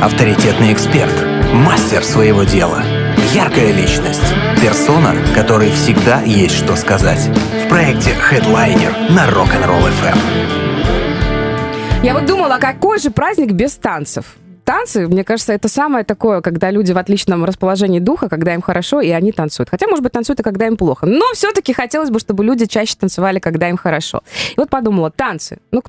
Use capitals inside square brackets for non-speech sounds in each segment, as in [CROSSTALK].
авторитетный эксперт, мастер своего дела, яркая личность, персона, которой всегда есть что сказать. В проекте Headliner на Rock'n'Roll FM. Я вот думала, какой же праздник без танцев? танцы, мне кажется, это самое такое, когда люди в отличном расположении духа, когда им хорошо, и они танцуют. Хотя, может быть, танцуют и когда им плохо. Но все-таки хотелось бы, чтобы люди чаще танцевали, когда им хорошо. И вот подумала, танцы. Ну,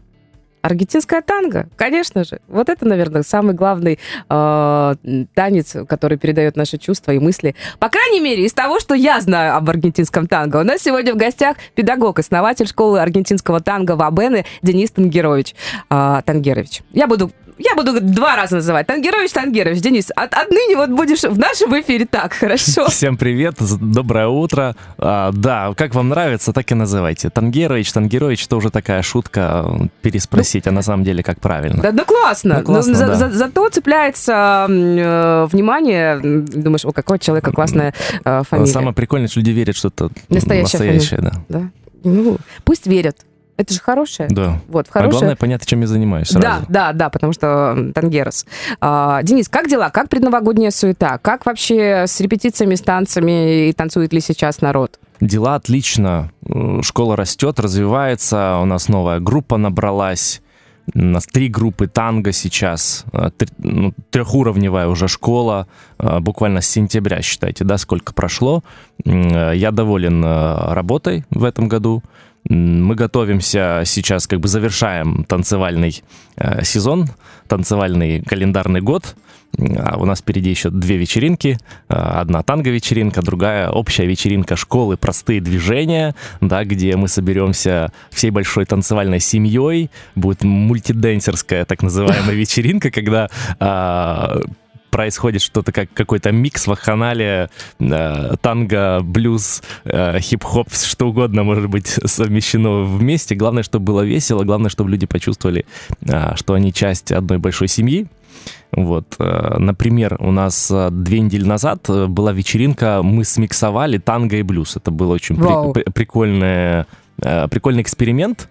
Аргентинская танго, конечно же. Вот это, наверное, самый главный э, танец, который передает наши чувства и мысли. По крайней мере, из того, что я знаю об аргентинском танго. У нас сегодня в гостях педагог, основатель школы аргентинского танго Вабены Денис Тангерович. Э, Тангерович. Я буду я буду два раза называть. Тангерович, Тангерович. Денис, от, отныне вот будешь в нашем эфире так, хорошо? [LAUGHS] Всем привет, доброе утро. А, да, как вам нравится, так и называйте. Тангерович, Тангерович, это уже такая шутка переспросить, ну, а на самом деле как правильно. Да, ну классно. Ну, классно ну, да. за, за, зато цепляется э, внимание, думаешь, о, какой человека классная э, фамилия. Самое прикольное, что люди верят, что это настоящая, настоящая да. да. Ну, пусть верят. Это же хорошее. Да. Вот, в хорошее... А главное понять, чем я занимаюсь сразу. Да, да, да, потому что Тангерос. А, Денис, как дела? Как предновогодняя суета? Как вообще с репетициями, с танцами и танцует ли сейчас народ? Дела отлично. Школа растет, развивается. У нас новая группа набралась. У нас три группы танго сейчас, а, ну, трехуровневая уже школа, а, буквально с сентября, считайте, да, сколько прошло. Я доволен работой в этом году. Мы готовимся сейчас, как бы завершаем танцевальный э, сезон, танцевальный календарный год. А у нас впереди еще две вечеринки. Э, одна танго-вечеринка, другая общая вечеринка школы «Простые движения», да, где мы соберемся всей большой танцевальной семьей. Будет мультиденсерская так называемая [LAUGHS] вечеринка, когда э, происходит что-то как какой-то микс, вахханалия, э, танго, блюз, э, хип-хоп, что угодно может быть совмещено вместе. Главное, чтобы было весело, главное, чтобы люди почувствовали, э, что они часть одной большой семьи. Вот, э, например, у нас э, две недели назад э, была вечеринка, мы смиксовали танго и блюз. Это был очень при, при, прикольный, прикольный эксперимент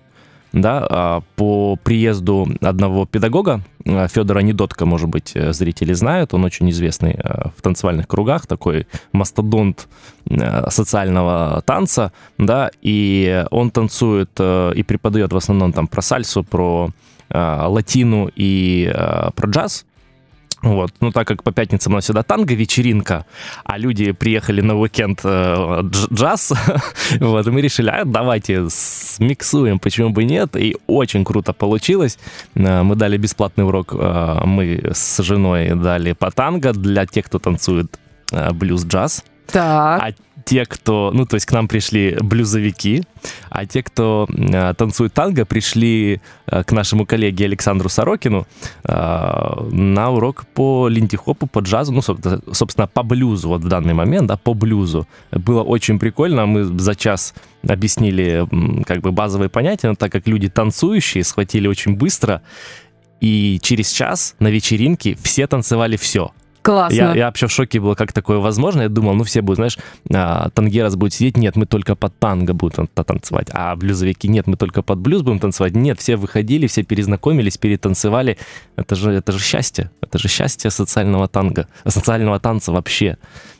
да, а, по приезду одного педагога, а, Федора Недотка, может быть, э, зрители знают, он очень известный э, в танцевальных кругах, такой мастодонт э, социального танца, да, и он танцует и преподает в основном там про сальсу, про латину и про джаз, вот. Ну, так как по пятницам у нас всегда танго-вечеринка, а люди приехали на уикенд э, джаз, [LAUGHS] вот, и мы решили, а давайте смиксуем, почему бы нет, и очень круто получилось. Э, мы дали бесплатный урок, э, мы с женой дали по танго для тех, кто танцует э, блюз-джаз. Так. А те, кто, ну, то есть к нам пришли блюзовики, а те, кто э, танцует танго, пришли э, к нашему коллеге Александру Сорокину э, на урок по линти-хопу, по джазу, ну, собственно, по блюзу вот в данный момент, да, по блюзу. Было очень прикольно, мы за час объяснили как бы базовые понятия, но так как люди танцующие схватили очень быстро, и через час на вечеринке все танцевали все — Классно. Я, я вообще в шоке был, как такое возможно. Я думал, ну все будут, знаешь, а, тангерас будет сидеть, нет, мы только под танго будем танцевать, а блюзовики, нет, мы только под блюз будем танцевать. Нет, все выходили, все перезнакомились, перетанцевали. Это же, это же счастье, это же счастье социального танго, социального танца вообще.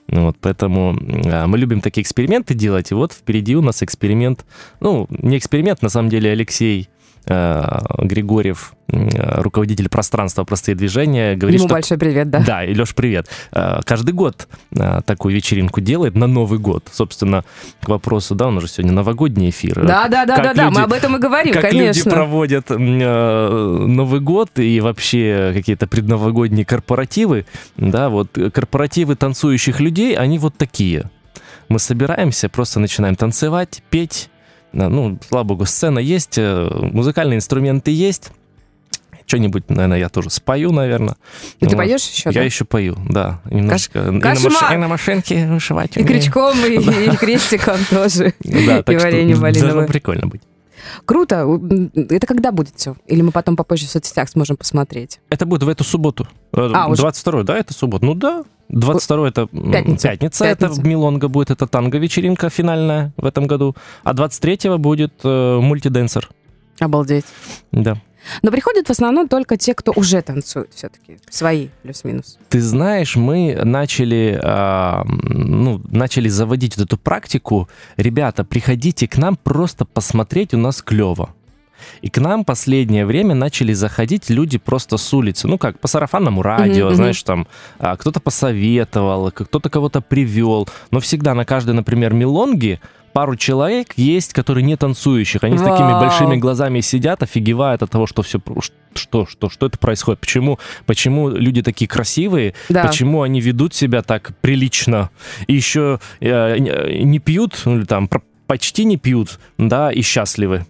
Ну вот, поэтому а, мы любим такие эксперименты делать, и вот впереди у нас эксперимент, ну, не эксперимент, на самом деле Алексей Э, Григорьев, э, руководитель пространства «Простые движения», говорит, Ему что... большой привет, да. Да, и Леш, привет. Э, каждый год такую вечеринку делает на Новый год. Собственно, к вопросу, да, у нас же сегодня новогодний эфир. Да, да, да, да, да, мы об этом и говорим, как конечно. люди проводят Новый год и вообще какие-то предновогодние корпоративы, да, вот корпоративы танцующих людей, они вот такие. Мы собираемся, просто начинаем танцевать, петь, ну, слава богу, сцена есть, э, музыкальные инструменты есть. Что-нибудь, наверное, я тоже спою, наверное. И вот. ты поешь еще, Я да? еще пою, да. Немножко. Каш... И, на маш... и на машинке вышивать. И крючком, и, [LAUGHS] и крестиком тоже. Да, так и варенье малиновое. прикольно быть. Круто. Это когда будет все? Или мы потом попозже в соцсетях сможем посмотреть? Это будет в эту субботу. Э, а, 22 да, это суббота? Ну да. 22 это пятница. пятница, это в Милонга будет, это танго-вечеринка финальная в этом году. А 23 будет э, мультиденсер. Обалдеть. Да. Но приходят в основном только те, кто уже танцует все-таки, свои плюс-минус. Ты знаешь, мы начали, э, ну, начали заводить вот эту практику. Ребята, приходите к нам просто посмотреть, у нас клево. И к нам последнее время начали заходить люди просто с улицы. Ну как, по сарафанному радио, mm-hmm. знаешь, там а, кто-то посоветовал, кто-то кого-то привел. Но всегда на каждой, например, мелонге пару человек есть, которые не танцующих. Они Вау. с такими большими глазами сидят, офигевают от того, что все что, что, что это происходит, почему, почему люди такие красивые, да. почему они ведут себя так прилично, и еще э, не пьют, ну, или там почти не пьют, да, и счастливы.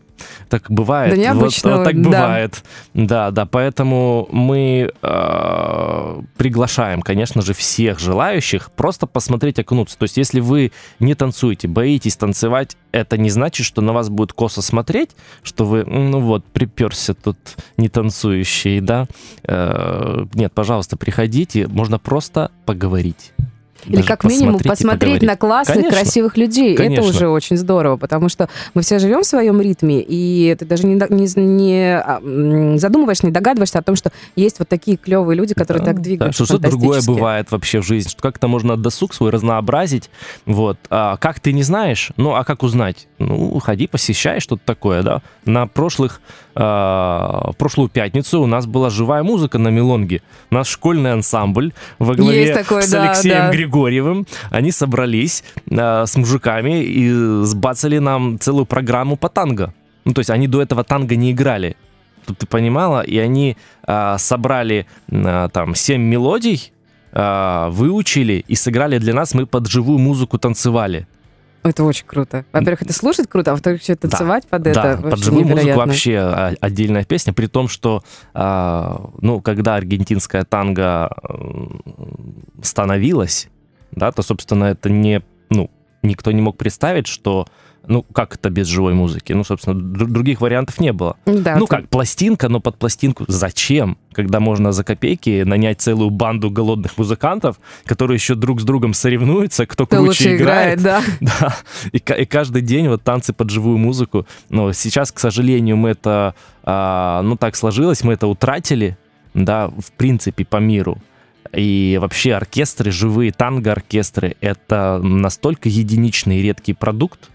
Так бывает. Да необычно. Вот, так бывает. Да, да, поэтому мы э, приглашаем, конечно же, всех желающих просто посмотреть, окунуться. То есть, если вы не танцуете, боитесь танцевать, это не значит, что на вас будет косо смотреть, что вы, ну вот, приперся тут не танцующий, да. Э, нет, пожалуйста, приходите, можно просто поговорить. Или как минимум посмотреть на классных, Конечно. красивых людей. Конечно. Это уже очень здорово, потому что мы все живем в своем ритме, и ты даже не, не, не а, задумываешься, не догадываешься о том, что есть вот такие клевые люди, которые да, так двигаются. Да, что что другое бывает вообще в жизни, что как-то можно досуг свой разнообразить. Вот. А как ты не знаешь, ну а как узнать? Ну, ходи, посещай что-то такое, да. На прошлых в прошлую пятницу у нас была живая музыка на Мелонге. Наш школьный ансамбль во главе такое, с да, Алексеем да. Григорьевым. Они собрались а, с мужиками и сбацали нам целую программу по танго. Ну, то есть они до этого танго не играли. Тут ты понимала? И они а, собрали а, там семь мелодий, а, выучили и сыграли для нас. Мы под живую музыку танцевали. Это очень круто. Во-первых, это слушать круто, а во-вторых, еще танцевать да, под да, это. под живую невероятно. музыку вообще отдельная песня, при том, что, а, ну, когда аргентинская танго становилась, да, то, собственно, это не, ну, никто не мог представить, что ну, как это без живой музыки? Ну, собственно, других вариантов не было. Да, ну, ты... как пластинка, но под пластинку зачем? Когда можно за копейки нанять целую банду голодных музыкантов, которые еще друг с другом соревнуются, кто, кто круче играет. играет да. [LAUGHS] да. И, и каждый день вот танцы под живую музыку. Но сейчас, к сожалению, мы это, а, ну, так сложилось, мы это утратили, да, в принципе, по миру. И вообще оркестры, живые танго-оркестры, это настолько единичный и редкий продукт,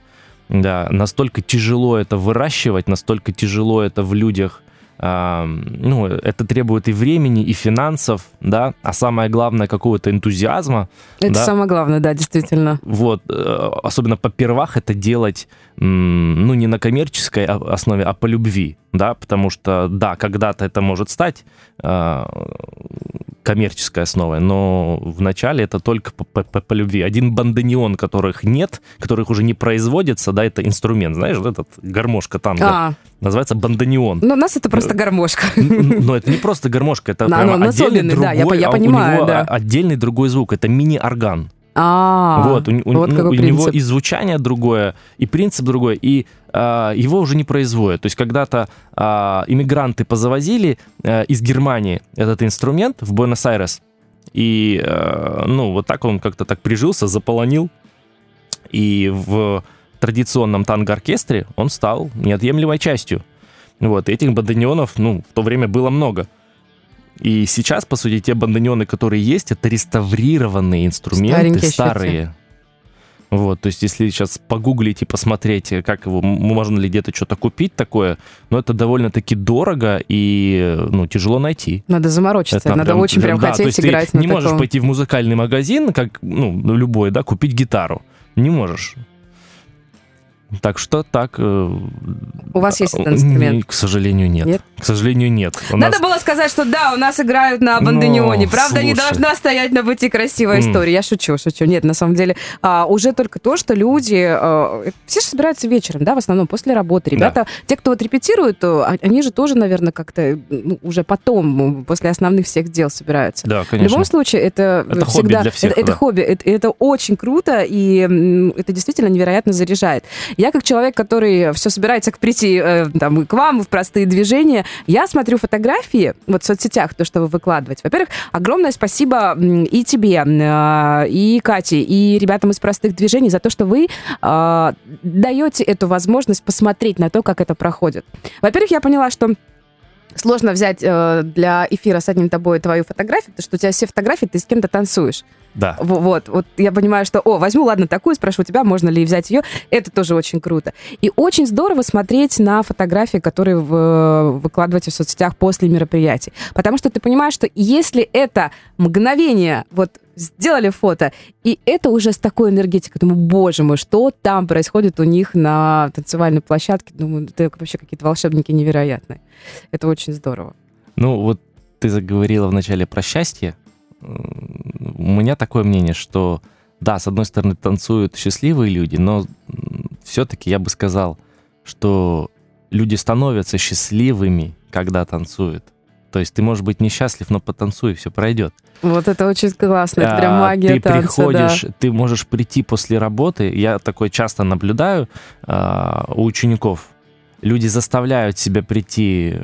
да, настолько тяжело это выращивать, настолько тяжело это в людях ну, это требует и времени, и финансов, да, а самое главное, какого-то энтузиазма. Это да? самое главное, да, действительно. Вот, э, особенно по первах это делать, ну, не на коммерческой основе, а по любви, да, потому что, да, когда-то это может стать а, коммерческой основой, но в начале это только по, по, по любви. Один бандонион, которых нет, которых уже не производится, да, это инструмент, знаешь, вот этот гармошка танго. А. Называется бандонион. Но у нас это просто гармошка. Но это не просто гармошка, это [LAUGHS] прям отдельный другой, да, я, я понимаю, у него да. отдельный другой звук, это мини-орган. А, вот, у, у, вот ну, у него и звучание другое, и принцип другой, и а, его уже не производят. То есть когда-то а, иммигранты позавозили а, из Германии этот инструмент в Буэнос-Айрес, и, а, ну, вот так он как-то так прижился, заполонил, и в традиционном танго-оркестре он стал неотъемлемой частью. Вот, и этих бандонеонов, ну, в то время было много. И сейчас, по сути, те бандонеоны, которые есть, это реставрированные инструменты, Старенькие старые. Щеки. Вот, то есть, если сейчас погуглить и посмотреть, как его, можно ли где-то что-то купить такое, но это довольно-таки дорого и, ну, тяжело найти. Надо заморочиться, это, надо прям, очень прям да, хотеть то есть играть ты не таком... можешь пойти в музыкальный магазин, как, ну, любой, да, купить гитару. Не можешь. Так что так... Э, у вас есть этот инструмент? К сожалению, нет. нет? К сожалению, нет. У Надо нас... было сказать, что да, у нас играют на бандонеоне. Но, Правда, слушай. не должна стоять на пути красивая mm. история. Я шучу, шучу. Нет, на самом деле, а, уже только то, что люди... А, все же собираются вечером, да, в основном после работы. Ребята, да. те, кто вот репетируют, они же тоже, наверное, как-то ну, уже потом, после основных всех дел собираются. Да, конечно. В любом случае, это, это всегда... Хобби для всех, это, да. это хобби. Это, это очень круто, и это действительно невероятно заряжает. Я как человек, который все собирается к прийти э, там, к вам в простые движения, я смотрю фотографии вот в соцсетях, то, что вы выкладываете. Во-первых, огромное спасибо и тебе, э, и Кате, и ребятам из простых движений за то, что вы э, даете эту возможность посмотреть на то, как это проходит. Во-первых, я поняла, что сложно взять э, для эфира с одним тобой твою фотографию, потому что у тебя все фотографии, ты с кем-то танцуешь. Да. Вот, вот я понимаю, что, о, возьму, ладно, такую, спрошу тебя, можно ли взять ее. Это тоже очень круто. И очень здорово смотреть на фотографии, которые вы выкладываете в соцсетях после мероприятий. Потому что ты понимаешь, что если это мгновение, вот сделали фото, и это уже с такой энергетикой. Думаю, боже мой, что там происходит у них на танцевальной площадке. Думаю, это вообще какие-то волшебники невероятные. Это очень здорово. Ну, вот ты заговорила вначале про счастье у меня такое мнение, что да, с одной стороны танцуют счастливые люди, но все-таки я бы сказал, что люди становятся счастливыми, когда танцуют. То есть ты можешь быть несчастлив, но потанцуй, все пройдет. Вот это очень классно, это прям а, магия Ты танца, приходишь, да. ты можешь прийти после работы, я такое часто наблюдаю а, у учеников, люди заставляют себя прийти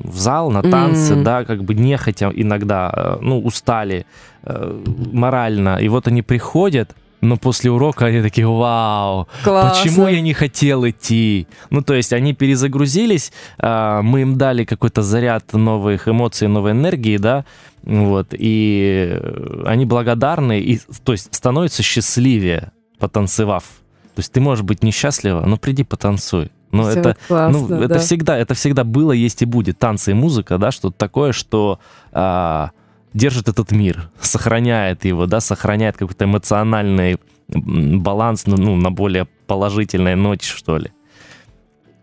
в зал на танцы, mm-hmm. да, как бы нехотя иногда, э, ну, устали э, морально, и вот они приходят, но после урока они такие, вау, Классно. почему я не хотел идти? Ну, то есть они перезагрузились, э, мы им дали какой-то заряд новых эмоций, новой энергии, да, вот, и они благодарны, и, то есть становятся счастливее, потанцевав. То есть ты можешь быть несчастлива, но приди потанцуй. Ну, Все это, классно, ну, да. это всегда, это всегда было, есть и будет. Танцы и музыка, да, что-то такое, что а, держит этот мир, сохраняет его, да, сохраняет какой-то эмоциональный баланс, ну, на более положительной ноте, что ли.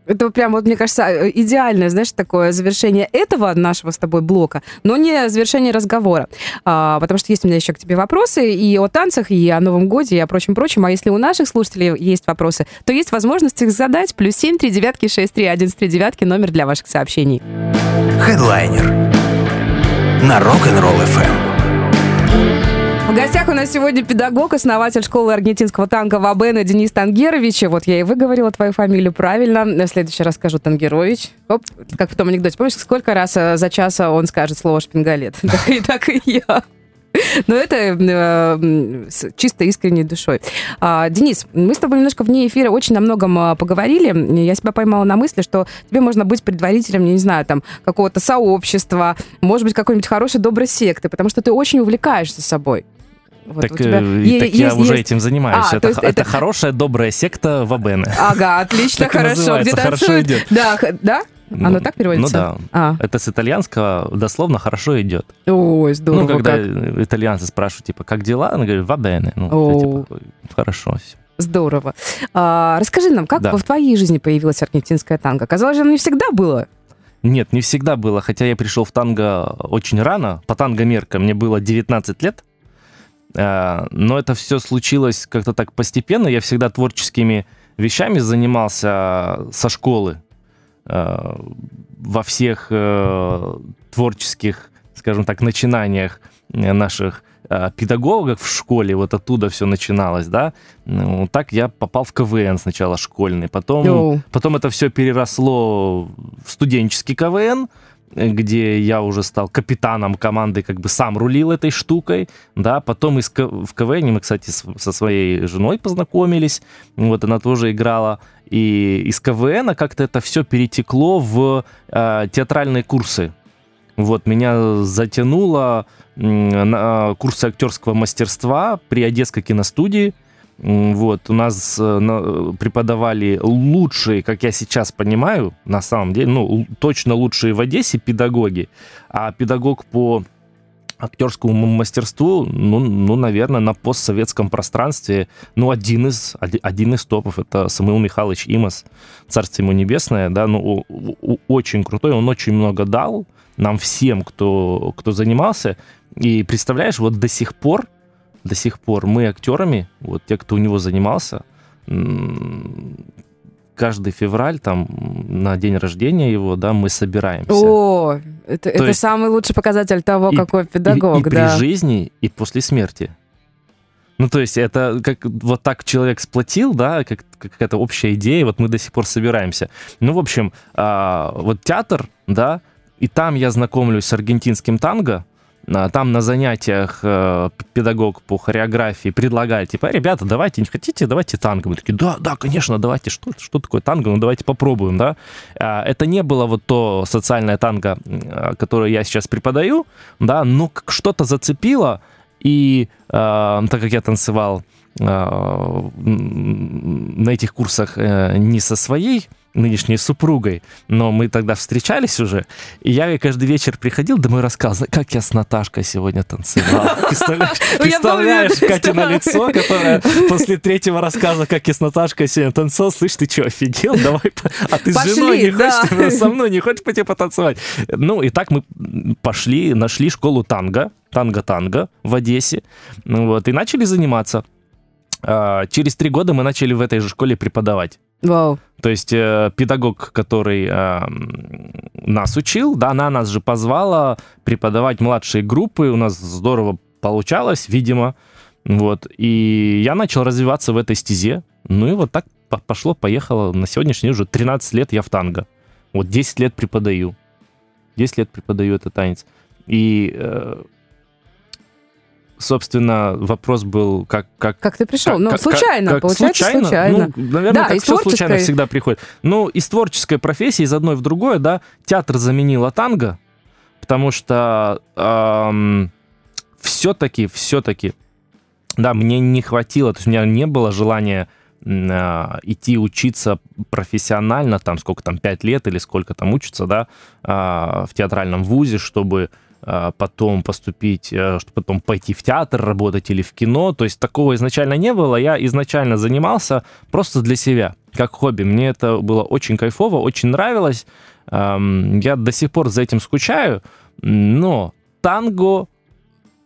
Это прям, вот, мне кажется, э, идеальное, знаешь, такое завершение этого нашего с тобой блока, но не завершение разговора. А, потому что есть у меня еще к тебе вопросы и о танцах, и о Новом Годе, и о прочем-прочем. А если у наших слушателей есть вопросы, то есть возможность их задать. Плюс семь, три девятки, шесть, три, один, три девятки, номер для ваших сообщений. Хедлайнер на Rock'n'Roll FM. В гостях у нас сегодня педагог, основатель школы аргентинского танка Вабена Денис Тангерович. Вот я и выговорила твою фамилию правильно. В следующий раз скажу Тангерович. Оп, как в том анекдоте. Помнишь, сколько раз э, за час он скажет слово шпингалет? [LAUGHS] Так и, так и я. Но это э, с чисто искренней душой. А, Денис, мы с тобой немножко вне эфира очень о многом а, поговорили. Я себя поймала на мысли, что тебе можно быть предварителем, не знаю, там, какого-то сообщества, может быть, какой-нибудь хорошей, доброй секты, потому что ты очень увлекаешься собой. Вот так, тебя... э, так есть, я есть... уже этим занимаюсь. А, это, это... это хорошая, добрая секта Вабены. [LAUGHS] Ага, отлично, хорошо. Где хорошо идет. Да, да? Оно ну, так переводится? Ну да. А. Это с итальянского дословно хорошо идет. Ой, здорово. Ну, когда как. итальянцы спрашивают, типа, как дела? Она говорит, вабене. Ну, типа, хорошо все. Здорово. А, расскажи нам, как да. в твоей жизни появилась аргентинская танго? Казалось же, оно не всегда было. Нет, не всегда было. Хотя я пришел в танго очень рано. По танго-меркам мне было 19 лет. А, но это все случилось как-то так постепенно. Я всегда творческими вещами занимался со школы. Э, во всех э, творческих, скажем так, начинаниях наших э, педагогов в школе, вот оттуда все начиналось, да. Ну, так я попал в КВН сначала школьный, потом, потом это все переросло в студенческий КВН, где я уже стал капитаном команды, как бы сам рулил этой штукой, да, потом из, в КВН мы, кстати, со своей женой познакомились, вот она тоже играла, и из КВН как-то это все перетекло в э, театральные курсы. Вот, меня затянуло на курсы актерского мастерства при Одесской киностудии, вот, у нас э, преподавали лучшие, как я сейчас понимаю, на самом деле, ну, точно лучшие в Одессе педагоги, а педагог по актерскому мастерству, ну, ну, наверное, на постсоветском пространстве, ну, один из, один из топов, это Самуил Михайлович Имас, царство ему небесное, да, ну, очень крутой, он очень много дал нам всем, кто, кто занимался, и представляешь, вот до сих пор до сих пор мы актерами, вот те, кто у него занимался, каждый февраль, там, на день рождения его, да, мы собираемся. О, это, это есть, самый лучший показатель того, и, какой педагог, и, и да. при жизни, и после смерти. Ну, то есть это как вот так человек сплотил, да, как какая-то общая идея, вот мы до сих пор собираемся. Ну, в общем, а, вот театр, да, и там я знакомлюсь с аргентинским танго, там на занятиях э, педагог по хореографии предлагает, типа, ребята, давайте, не хотите, давайте танго. Мы такие, да, да, конечно, давайте, что, что такое танго, ну давайте попробуем, да. А, это не было вот то социальное танго, которое я сейчас преподаю, да, но что-то зацепило, и так как я танцевал на этих курсах э, не со своей нынешней супругой, но мы тогда встречались уже, и я каждый вечер приходил домой и рассказывал, как я с Наташкой сегодня танцевал. Представляешь, представляешь Катя на лицо, которая после третьего рассказа, как я с Наташкой сегодня танцевал, слышь, ты что, офигел? Давай, а ты с женой не хочешь, со мной не хочешь пойти потанцевать? Ну, и так мы пошли, нашли школу танго, танго-танго в Одессе, вот, и начали заниматься. А, через три года мы начали в этой же школе преподавать. Вау. То есть э, педагог, который э, нас учил, да, она нас же позвала преподавать младшие группы. У нас здорово получалось, видимо. Вот. И я начал развиваться в этой стезе. Ну и вот так пошло, поехало. На сегодняшний день уже 13 лет я в танго. Вот 10 лет преподаю. 10 лет преподаю этот танец. И э, собственно, вопрос был, как... Как, как ты пришел? Как, ну, случайно, как, получается, случайно. случайно. Ну, наверное, да, как все творческой... случайно всегда приходит. Ну, из творческой профессии, из одной в другое, да, театр заменила танго, потому что эм, все-таки, все-таки, да, мне не хватило, то есть у меня не было желания э, идти учиться профессионально, там, сколько там, пять лет или сколько там учиться, да, э, в театральном вузе, чтобы а, потом поступить, э, чтобы потом пойти в театр работать или в кино. То есть такого изначально не было. Я изначально занимался просто для себя, как хобби. Мне это было очень кайфово, очень нравилось. Я до сих пор за этим скучаю, но танго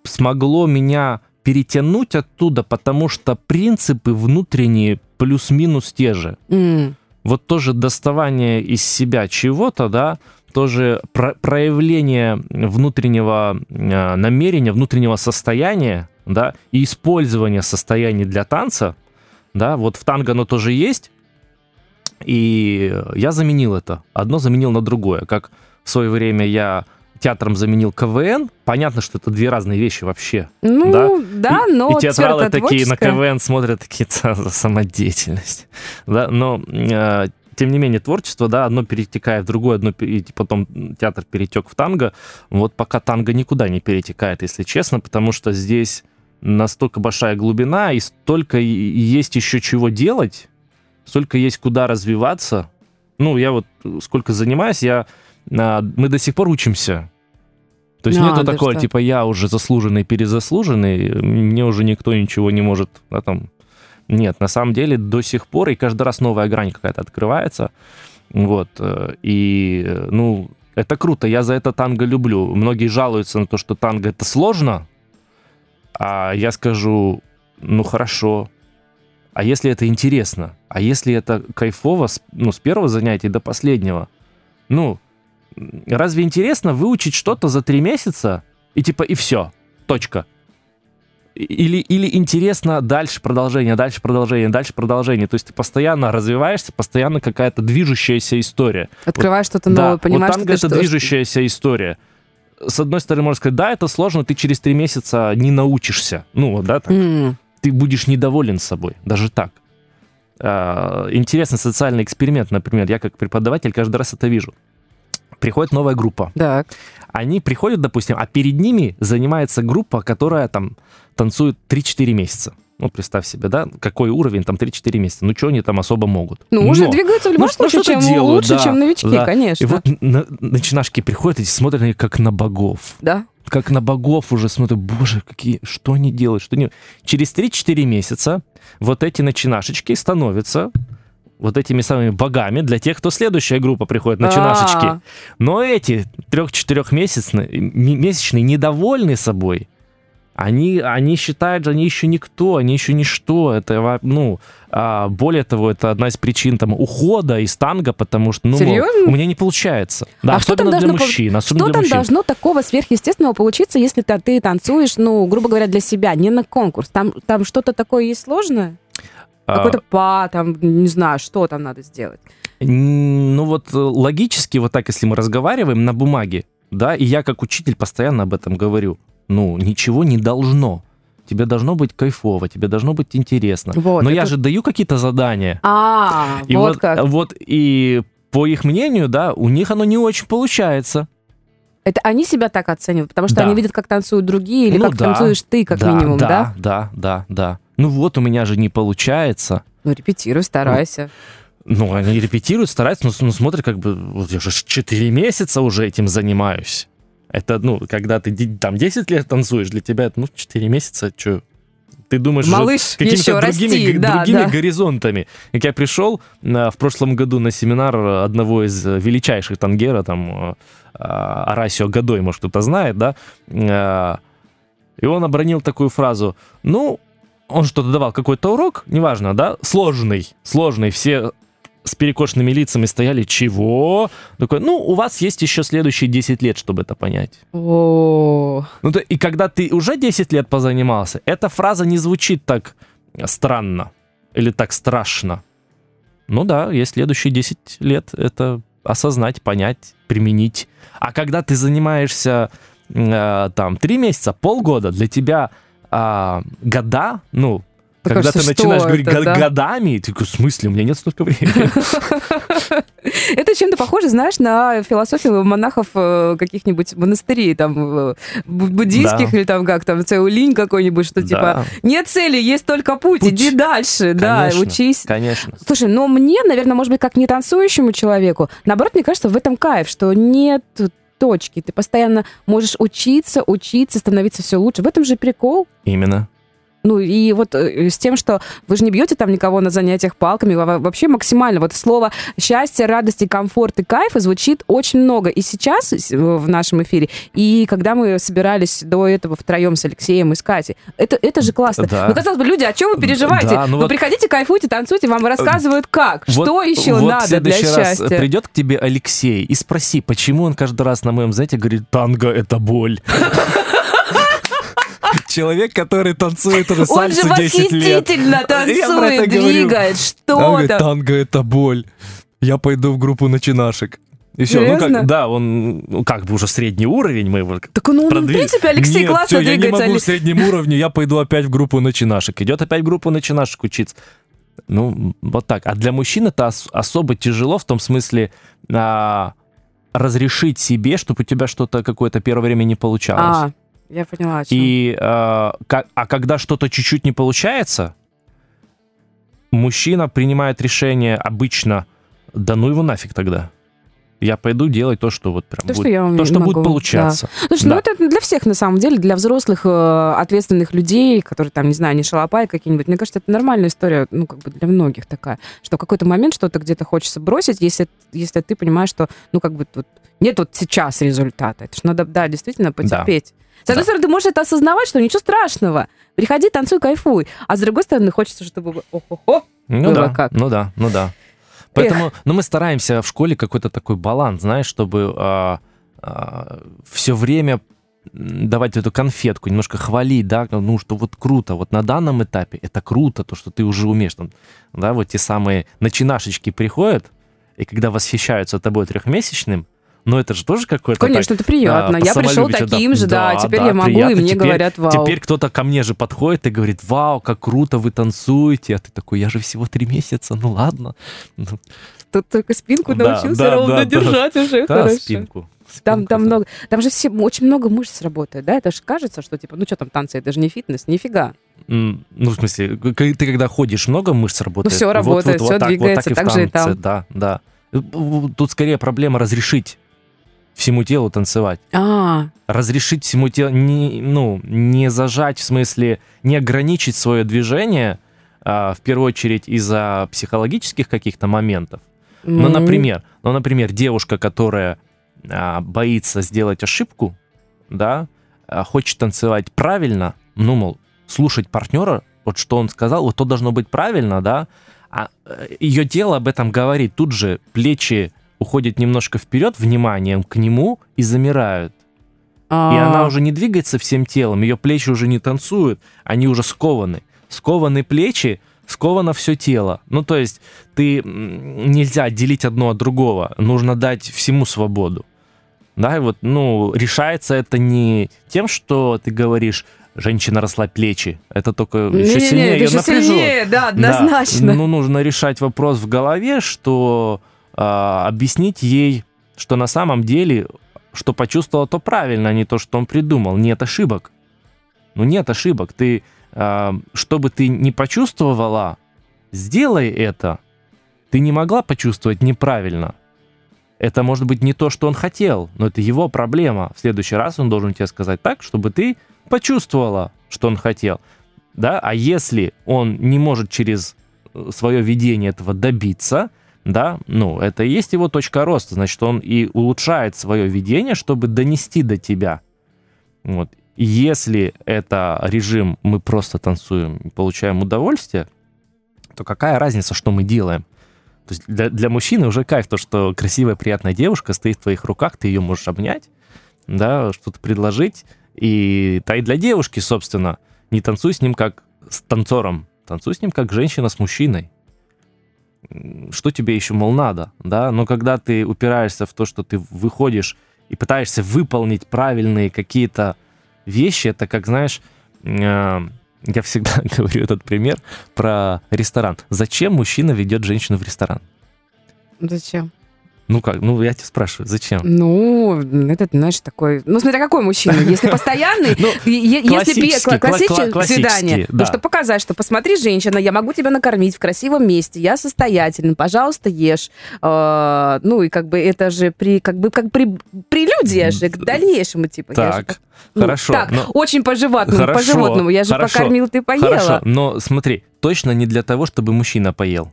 смогло меня перетянуть оттуда, потому что принципы внутренние плюс-минус те же. Mm. Вот тоже доставание из себя чего-то, да, тоже про проявление внутреннего э, намерения, внутреннего состояния, да, и использование состояний для танца, да, вот в танго оно тоже есть, и я заменил это. Одно заменил на другое. Как в свое время я театром заменил КВН. Понятно, что это две разные вещи вообще. Ну, да, да но... И театралы такие на КВН смотрят, такие, самодеятельность. [LAUGHS] Да, но э, тем не менее, творчество, да, одно перетекает в другое, одно, и потом театр перетек в танго. Вот пока танго никуда не перетекает, если честно, потому что здесь настолько большая глубина, и столько есть еще чего делать, столько есть куда развиваться. Ну, я вот сколько занимаюсь, я, а, мы до сих пор учимся. То есть а, нету такого, что? типа, я уже заслуженный, перезаслуженный, мне уже никто ничего не может, да, там, нет, на самом деле до сих пор, и каждый раз новая грань какая-то открывается. Вот. Э, и, э, ну, это круто, я за это танго люблю. Многие жалуются на то, что танго это сложно, а я скажу, ну хорошо, а если это интересно? А если это кайфово, ну, с первого занятия до последнего? Ну, разве интересно выучить что-то за три месяца и типа и все, точка? Или, или интересно дальше продолжение, дальше продолжение, дальше продолжение. То есть ты постоянно развиваешься, постоянно какая-то движущаяся история. Открываешь вот, что-то новое, да, понимаешь, вот танго это что движущаяся история. С одной стороны, можно сказать, да, это сложно, ты через три месяца не научишься. Ну, вот, да, так. Mm. Ты будешь недоволен собой, даже так. А, интересный социальный эксперимент, например, я как преподаватель каждый раз это вижу приходит новая группа. Так. Они приходят, допустим, а перед ними занимается группа, которая там танцует 3-4 месяца. Ну, представь себе, да, какой уровень там 3-4 месяца. Ну, что они там особо могут? Ну, Но, уже двигаются в любом ну, случае, чем делают, лучше, да, чем новички, да. конечно. И вот на, начинашки приходят и смотрят на них как на богов. Да. Как на богов уже смотрят, боже, какие, что они делают, что они... Через 3-4 месяца вот эти начинашечки становятся вот этими самыми богами для тех, кто следующая группа приходит, начинашечки. А. Но эти трех-четырехмесячные месячные недовольны собой. Они, они считают, что они еще никто, они еще ничто. Это, ну, а, более того, это одна из причин там ухода из танго, потому что, ну, Серьезно? у меня не получается. Да, а особенно для мужчин. Особенно что для там должно такого сверхъестественного получиться, если ты, ты танцуешь, ну, грубо говоря, для себя, не на конкурс? Там, там что-то такое есть сложное? Какой-то па, там, не знаю, что там надо сделать? Ну вот э, логически, вот так, если мы разговариваем на бумаге, да, и я как учитель постоянно об этом говорю. Ну, ничего не должно. Тебе должно быть кайфово, тебе должно быть интересно. Вот, Но я это- же даю какие-то задания. А, И вот вот, как. вот и по их мнению, да, у них оно не очень получается. Это они себя так оценивают, потому что Да. они видят, как танцуют другие, или Ну как да. танцуешь ты, как да, минимум, да? да? Да, да, да. Ну вот у меня же не получается. Ну, репетируй, старайся. Ну, они репетируют, стараются, но, но смотрят, как бы, вот я же 4 месяца уже этим занимаюсь. Это, ну, когда ты там 10 лет танцуешь, для тебя это, ну, 4 месяца, что? Ты думаешь Малыш, какими-то другими, расти, да, другими да. горизонтами. Как я пришел а, в прошлом году на семинар одного из э, величайших тангера, там, э, Арасио Годой, может, кто-то знает, да, и он обронил такую фразу, ну, он что-то давал, какой-то урок, неважно, да, сложный, сложный, все с перекошенными лицами стояли, чего? Такой, ну, у вас есть еще следующие 10 лет, чтобы это понять. О, Ну, то, и когда ты уже 10 лет позанимался, эта фраза не звучит так странно или так страшно. Ну да, есть следующие 10 лет это осознать, понять, применить. А когда ты занимаешься э, там 3 месяца, полгода, для тебя а, года, ну, Да когда кажется, ты начинаешь говорить это, го- да? годами, ты такой, в смысле, у меня нет столько времени. [LAUGHS] Это чем-то похоже, знаешь, на философию монахов э, каких-нибудь монастырей, там, э, бу- буддийских или там как, там, Цеулинь какой-нибудь, что типа, нет цели, есть только путь, иди дальше, да, учись. Конечно. Слушай, но мне, наверное, может быть, как не танцующему человеку, наоборот, мне кажется, в этом кайф, что нет точки, ты постоянно можешь учиться, учиться, становиться все лучше. В этом же прикол. Именно. Ну и вот э, с тем, что вы же не бьете там никого на занятиях палками, во- во- вообще максимально. Вот слово счастье, радость и комфорт и кайф звучит очень много. И сейчас с- в нашем эфире, и когда мы собирались до этого втроем с Алексеем и с Катей, это, это же классно. Да. Ну, казалось бы, люди, о чем вы переживаете? Да, ну вы вот- приходите, кайфуйте, танцуйте, вам рассказывают как, что Вот- еще вот надо для следующий раз счастья. придет к тебе Алексей и спроси, почему он каждый раз на моем занятии говорит «танго — это боль». Человек, который танцует уже Он же сальсу 10 лет. восхитительно [LAUGHS] Я про это танцует, двигает, Он что говорит, там. танго — это боль. Я пойду в группу начинашек. И все, ну как, да, он ну, как бы уже средний уровень, мы его Так ну, в принципе, Алексей Нет, классно всё, я не двигается. могу Али- в среднем уровне, я пойду опять в группу начинашек. Идет опять в группу начинашек учиться. Ну, вот так. А для мужчин это ос- особо тяжело в том смысле а, разрешить себе, чтобы у тебя что-то какое-то первое время не получалось. А, я поняла, о чем. И, а, ка- а когда что-то чуть-чуть не получается, мужчина принимает решение обычно, да ну его нафиг тогда. Я пойду делать то, что вот прям То, что будет, я то, что могу, будет получаться. Слушай, ну Да. это для всех, на самом деле, для взрослых э, ответственных людей, которые там, не знаю, не шалопаи какие-нибудь. Мне кажется, это нормальная история, ну, как бы для многих такая, что в какой-то момент что-то где-то хочется бросить, если, если ты понимаешь, что, ну, как бы тут нет вот сейчас результата. Это ж надо, да, действительно потерпеть. С одной Да. стороны, ты можешь это осознавать, что ничего страшного. Приходи, танцуй, кайфуй. А с другой стороны, хочется, чтобы... Ох-охо. Ну да, как. ну да, ну да. Поэтому, ну мы стараемся в школе какой-то такой баланс, знаешь, чтобы все время давать эту конфетку, немножко хвалить, да, ну что вот круто, вот на данном этапе это круто, то, что ты уже умеешь, там, да, вот те самые начинашечки приходят, и когда восхищаются тобой трехмесячным, ну это же тоже какое-то так, Конечно, это приятно. а, я пришел посамолюбить, да. таким же, да, Да, теперь да, я могу, и приятно. мне Теперь- говорят, вау. Теперь кто-то ко мне же подходит и говорит, вау, как круто вы танцуете. А ты такой, я же всего три месяца, ну ладно. Ну, Тут только спинку Да, научился да, ровно да, да. держать уже Да, хорошо. спинку. Там, Спинку, там да. много, там же все, очень много мышц работает, да? Это же кажется, что типа, ну что там танцы, это же не фитнес, нифига. Ну, в смысле, ты когда ходишь, много мышц работает? всё Вот- работает, вот- всё вот так- вот двигается, и в так же и танце, там. Да, да. Тут скорее проблема разрешить всему телу танцевать. А, разрешить всему телу, не, ну, не зажать, в смысле, не ограничить свое движение, а, в первую очередь из-за психологических каких-то моментов. Ну, м, например, ну, например, девушка, которая а, боится сделать ошибку, да, а, хочет танцевать правильно, ну, мол, слушать партнера, вот что он сказал, вот то должно быть правильно, да, а ее тело об этом говорит, тут же плечи уходят немножко вперед вниманием к нему и замирают. И а, она уже не двигается всем телом, ее плечи уже не танцуют, они уже скованы. Скованы плечи, сковано все тело. Ну, то есть ты нельзя отделить одно от другого, нужно дать всему свободу. Да, и вот, ну, решается это не тем, что ты говоришь, женщина росла плечи. Это только еще Не-не-не, сильнее это ее еще напряжет. сильнее, да, однозначно. Да. Ну, нужно решать вопрос в голове, что объяснить ей, что на самом деле, что почувствовала, то правильно, а не то, что он придумал. Нет ошибок. Ну, нет ошибок. Ты, а, что бы ты не почувствовала, сделай это. Ты не могла почувствовать неправильно. Это может быть не то, что он хотел, но это его проблема. В следующий раз он должен тебе сказать так, чтобы ты почувствовала, что он хотел. Да? А если он не может через э, свое видение этого добиться, да, ну, это и есть его точка роста, значит, он и улучшает свое видение, чтобы донести до тебя. Вот. Если это режим «мы просто танцуем и получаем удовольствие», то какая разница, что мы делаем? То есть для, для мужчины уже кайф то, что красивая, приятная девушка стоит в твоих руках, ты ее можешь обнять, да, что-то предложить. И, да и для девушки, собственно, не танцуй с ним как с танцором, танцуй с ним как женщина с мужчиной. Что тебе еще, мол, надо, да? Но когда ты упираешься в то, что ты выходишь и пытаешься выполнить правильные какие-то вещи, это как, знаешь, э, я всегда [LAUGHS] говорю этот пример про ресторан. Зачем мужчина ведет женщину в ресторан? Зачем? Ну как, ну я тебя спрашиваю, зачем? Ну, это, знаешь, такой... Ну, смотря какой мужчина. Если постоянный, Ну, если классический, пе- кла- кла- классическое кла- классический, свидание, да. ну, чтобы показать, что посмотри, женщина, я могу тебя накормить в красивом месте, я состоятельный, пожалуйста, ешь. Э, Ну, и как бы это же при, как бы, как при, прелюдия же к дальнейшему, типа. Так, ну, хорошо. Так, очень по-животному, по-животному. Я же покормил, ты поела. Хорошо, но смотри, точно не для того, чтобы мужчина поел.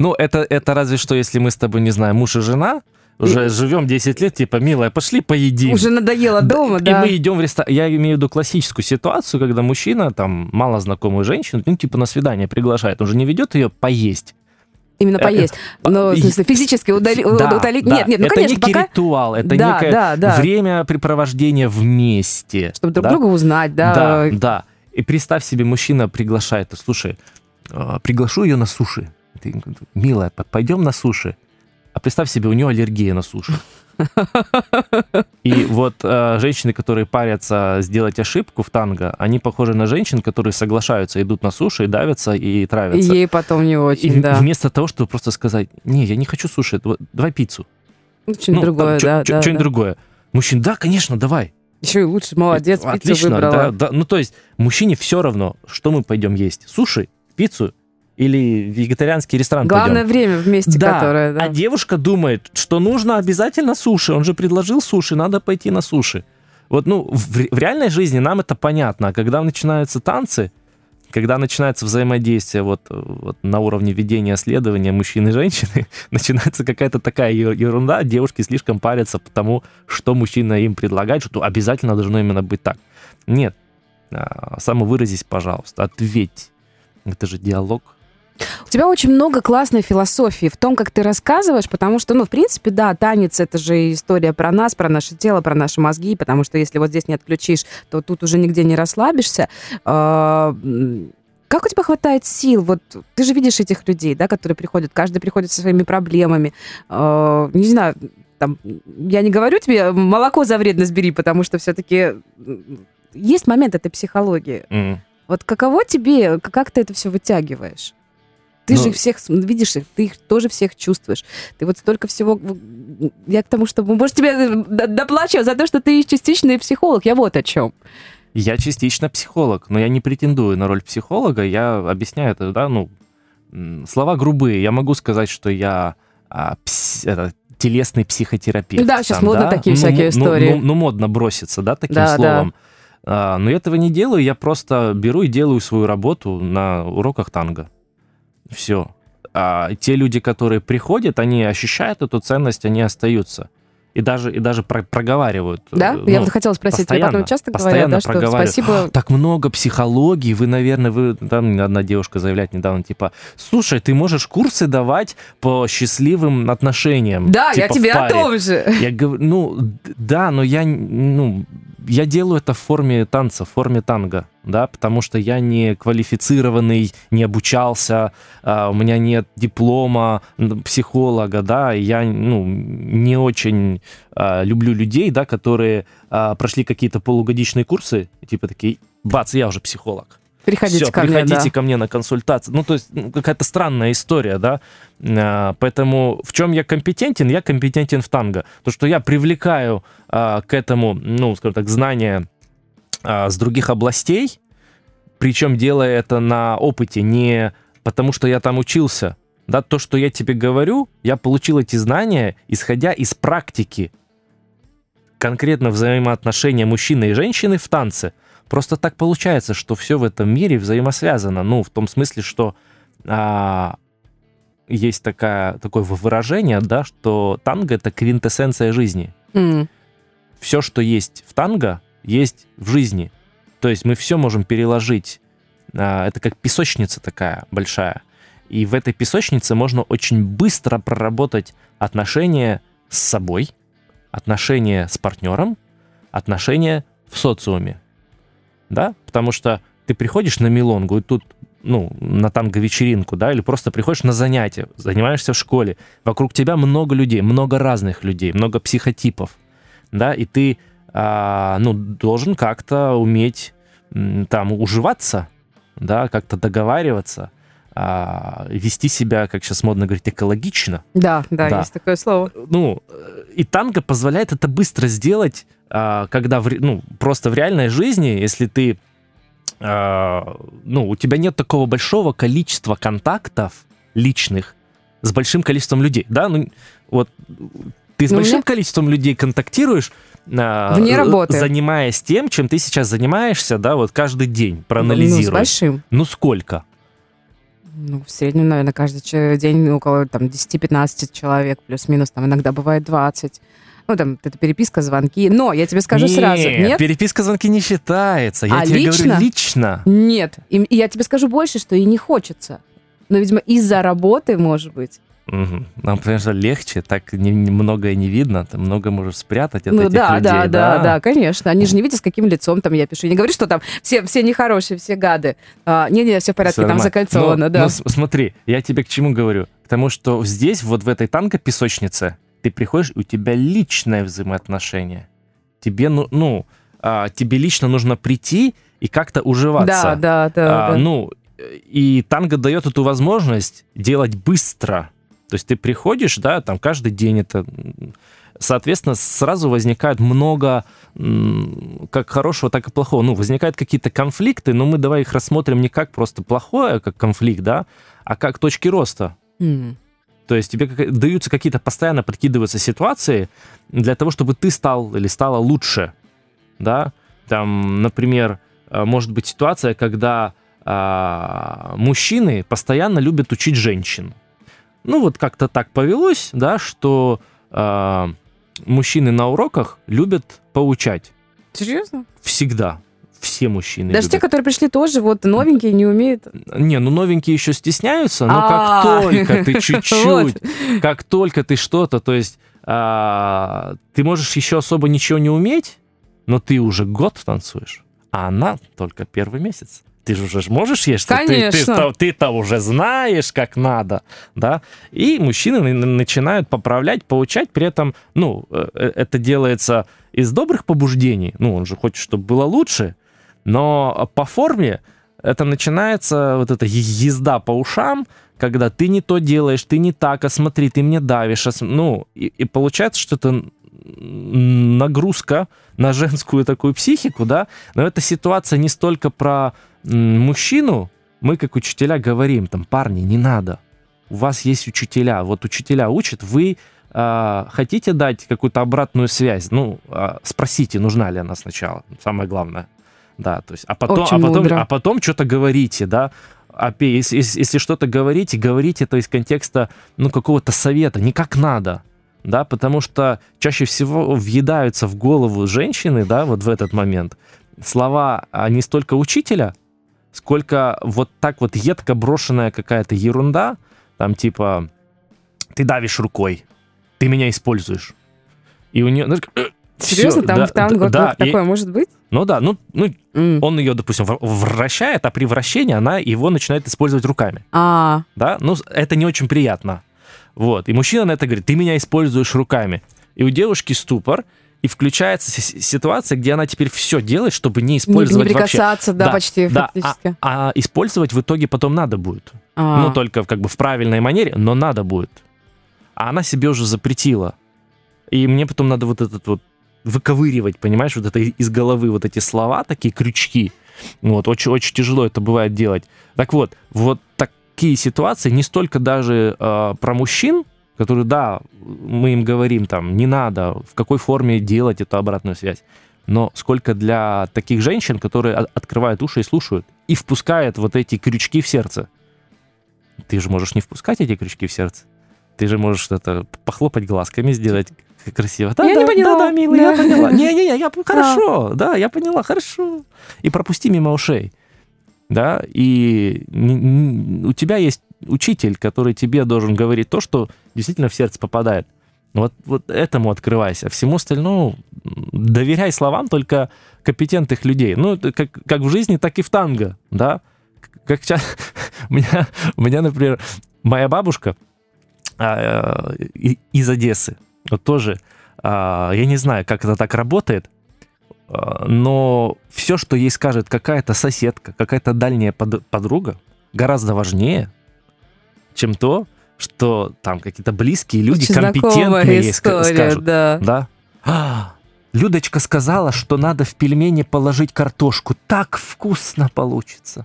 Ну, это, это разве что, если мы с тобой, не знаю, муж и жена, уже живем 10 лет, типа, милая, пошли поедим. Уже надоело Да, дома, и да. мы идем в ресторан. Я имею в виду классическую ситуацию, когда мужчина, там, мало знакомую женщину, ну, типа, на свидание приглашает. Он же не ведет ее поесть. Именно Э, поесть. Ну, в смысле, физически удали- Да, утолить. да. Нет, нет, ну, это конечно, некий пока... ритуал, это Да, некое да, да. времяпрепровождение вместе. Чтобы друг да? друга узнать, да. Да, да. И представь себе, мужчина приглашает, слушай, э, приглашу ее на суши. Ты, милая, пойдем на суши. А представь себе, у нее аллергия на суши. [LAUGHS] И вот э, женщины, которые парятся сделать ошибку в танго, они похожи на женщин, которые соглашаются, идут на суши, давятся и И травятся. ей потом не И очень, в- да. вместо того, чтобы просто сказать, не, я не хочу суши, давай пиццу. Ну, что-нибудь другое, чё- да, чё- да, что-нибудь да. другое. Мужчин, да, конечно, давай. Еще и лучше, молодец, пиццу Отлично, выбрала. да, да. Ну, то есть, мужчине все равно, что мы пойдем есть. Суши, пиццу или вегетарианский ресторан Главное пойдем. время вместе, Да, которое, да. А девушка думает, что нужно обязательно суши. Он же предложил суши, надо пойти на суши. Вот, ну, в, в реальной жизни нам это понятно. А когда начинаются танцы, когда начинается взаимодействие вот, вот на уровне ведения следования мужчины и женщины, [LAUGHS] начинается какая-то такая ерунда, девушки слишком парятся по тому, что мужчина им предлагает, что обязательно должно именно быть так. Нет. А, Самовыразись, пожалуйста, ответь. Это же диалог. У тебя очень много классной философии в том, как ты рассказываешь, потому что, ну, в принципе, да, танец — это же история про нас, про наше тело, про наши мозги, потому что если вот здесь не отключишь, то тут уже нигде не расслабишься. А, Как у тебя хватает сил? Вот ты же видишь этих людей, да, которые приходят, каждый приходит со своими проблемами. А, Не знаю, там, я не говорю тебе, молоко за вредность бери, потому что все-таки есть момент этой психологии. Вот каково тебе, как ты это все вытягиваешь? Ты Ну- же всех с- видишь их, ты их тоже всех чувствуешь. Ты вот столько всего... Я к тому, что, может, тебе д- доплачиваю за то, что ты частичный психолог. Я вот о чем. Я частично психолог, но я не претендую на роль психолога. Я объясняю это, да, ну, слова грубые. Я могу сказать, что я а, пс- это, телесный психотерапевт. Да, щас там, модно такие всякие ну, истории. Ну, ну, модно броситься, да, таким Да, да. словом. А, но я этого не делаю, я просто беру и делаю свою работу на уроках танго. Все. А те люди, которые приходят, они ощущают эту ценность, они остаются. И даже, и даже про- проговаривают. Да? э, я ну, вот хотела спросить, тебе потом часто говорят, да, что спасибо... Так много психологии, вы, наверное, вы, там одна девушка заявляет недавно, типа, слушай, ты можешь курсы давать по счастливым отношениям. Да, я типа, в тебе о паре». том же. Я говорю, ну, да, но я, ну, я делаю это в форме танца, в форме танго, да, потому что я не квалифицированный, не обучался, а, у меня нет диплома психолога, да, я, ну, не очень а, люблю людей, да, которые а, прошли какие-то полугодичные курсы, типа такие, бац, я уже психолог. Приходите Все, ко приходите мне, да. ко мне на консультацию. Ну, то есть ну, какая-то странная история, да. А, Поэтому в чем я компетентен? Я компетентен в танго. То, что я привлекаю а, к этому, ну, скажем так, знания а, с других областей, причем делая это на опыте, не потому что я там учился. Да, то, что я тебе говорю, я получил эти знания, исходя из практики конкретно взаимоотношения мужчины и женщины в танце. Просто так получается, что все в этом мире взаимосвязано. Ну, в том смысле, что а, есть такая, такое выражение, да, что танго — это квинтэссенция жизни. М. Все, что есть в танго, есть в жизни. То есть мы все можем переложить. А, это как песочница такая большая. И в этой песочнице можно очень быстро проработать отношения с собой, отношения с партнером, отношения в социуме. Да? Потому что ты приходишь на милонгу, и тут ну, на танго-вечеринку, да, или просто приходишь на занятия, занимаешься в школе, вокруг тебя много людей, много разных людей, много психотипов, да, и ты, а, ну, должен как-то уметь там уживаться, да, как-то договариваться, а, вести себя, как сейчас модно говорить, экологично, Да, да, Да. есть такое слово. ну, и танго позволяет это быстро сделать, а, когда, в, ну, просто в реальной жизни, если ты, а, ну, у тебя нет такого большого количества контактов личных с большим количеством людей, да, ну, вот ты с Ну, у большим меня- количеством людей контактируешь, а, Вне э, работы. занимаясь тем, чем ты сейчас занимаешься, да, вот каждый день, Ну, с проанализируй. большим. Ну, сколько? Ну, в среднем, наверное, каждый день около там 10-15 человек, плюс-минус, там иногда бывает 20. Ну, там, это переписка, звонки. Но я тебе скажу Нет, сразу. Нет? переписка звонки не считается. Я А тебе лично? говорю лично. Нет. И, и я тебе скажу больше, что и не хочется. Но, видимо, из-за работы, может быть. Мгм. Нам, конечно, легче, так не- не- многое не видно, ты много можешь спрятать от ну этих да, людей. да, да, да, конечно. Они же не видят, с каким лицом там я пишу. Я не говорю, что там все, все нехорошие, все гады. А, Не-не, все в порядке, Всё там нормально. закольцовано, Но- да. но с- смотри, я тебе к чему говорю? К тому, что здесь, вот в этой танго-песочнице, ты приходишь, и у тебя личное взаимоотношение. Тебе, ну, ну а, тебе лично нужно прийти и как-то уживаться. Да, да, да. А, да. Ну, и танго дает эту возможность делать быстро. То есть ты приходишь, да, там каждый день это... Соответственно, сразу возникает много как хорошего, так и плохого. Ну, возникают какие-то конфликты, но мы давай их рассмотрим не как просто плохое, как конфликт, да, а как точки роста. М. То есть тебе даются какие-то постоянно прикидываются ситуации для того, чтобы ты стал или стала лучше, да. Там, например, э, может быть ситуация, когда а, мужчины постоянно любят учить женщин. Ну вот как-то так повелось, да, что а, мужчины на уроках любят поучать Серьезно? всегда. Все мужчины Даже те, любят. которые пришли тоже, вот новенькие, не умеют. Не, ну новенькие еще стесняются, но А. как только ты [LAUGHS] чуть-чуть, как только ты что-то, то есть а, ты можешь еще особо ничего не уметь, но ты уже год танцуешь, а она только первый месяц. Ты же уже можешь есть, что ты- ты, то ты-то уже знаешь, как надо, да? И мужчины на- начинают поправлять, поучать, при этом, ну, э, э, это делается из добрых побуждений, ну, он же хочет, чтобы было лучше, но по форме это начинается вот эта езда по ушам, когда ты не то делаешь, ты не так, а смотри, ты мне давишь, а ну, и, и получается, что это нагрузка на женскую такую психику, да, но эта ситуация не столько про мужчину, мы как учителя говорим, там, парни, не надо, у вас есть учителя, вот учителя учат, вы а, хотите дать какую-то обратную связь, ну, а, спросите, нужна ли она сначала, самое главное. Да, то есть, а потом, Очень а потом, мудро. а потом что-то говорите, да. Опять, если, если- если что-то говорите, говорите это из контекста, ну, какого-то совета, не как надо, да, потому что чаще всего въедаются в голову женщины, да, вот в этот момент, слова а, не столько учителя, сколько вот так вот едко брошенная какая-то ерунда, там типа, ты давишь рукой, ты меня используешь. И у нее, знаешь, «Э, [CLEARS THROAT] Серьезно, там да, в танго да, и- такое может быть? Ну да, ну, ну М. он ее, допустим, вр- вращает, а при вращении она его начинает использовать руками. А, да, ну, это не очень приятно. Вот, и мужчина на это говорит, ты меня используешь руками. И у девушки ступор, и включается ситуация, где она теперь все делает, чтобы не не, использовать не вообще. прикасаться, да, почти да, а- фактически. А, использовать в итоге потом надо будет. А. Ну, только как бы в правильной манере, но надо будет. А она себе уже запретила. И мне потом надо вот этот вот выковыривать, понимаешь, вот это из головы вот эти слова, такие крючки. Вот, очень, очень тяжело это бывает делать. Так вот, вот такие ситуации не столько даже э, про мужчин, которые, да, мы им говорим там, не надо, в какой форме делать эту обратную связь, но сколько для таких женщин, которые от- открывают уши и слушают, и впускают вот эти крючки в сердце. Ты же можешь не впускать эти крючки в сердце. Ты же можешь это похлопать глазками, сделать красиво. Да, Я да, не поняла. Да, да, милый, я Да. поняла. Не-не-не, я [LAUGHS] хорошо, да, я поняла, хорошо. И пропусти мимо ушей. Да, и у тебя есть учитель, который тебе должен говорить то, что действительно в сердце попадает. Вот, вот этому открывайся. Всему остальному доверяй словам только компетентных людей. Ну, как, как в жизни, так и в танго, да. Как ча- [LAUGHS] у, меня, у меня, например, моя бабушка а, э, из Одессы, вот тоже, а, я не знаю, как это так работает, но все, что ей скажет какая-то соседка, какая-то дальняя под- подруга, гораздо важнее, чем то, что там какие-то близкие люди, Очень компетентные ей история, скажут. да. Да. А, Людочка сказала, что надо в пельмени положить картошку. Так вкусно получится.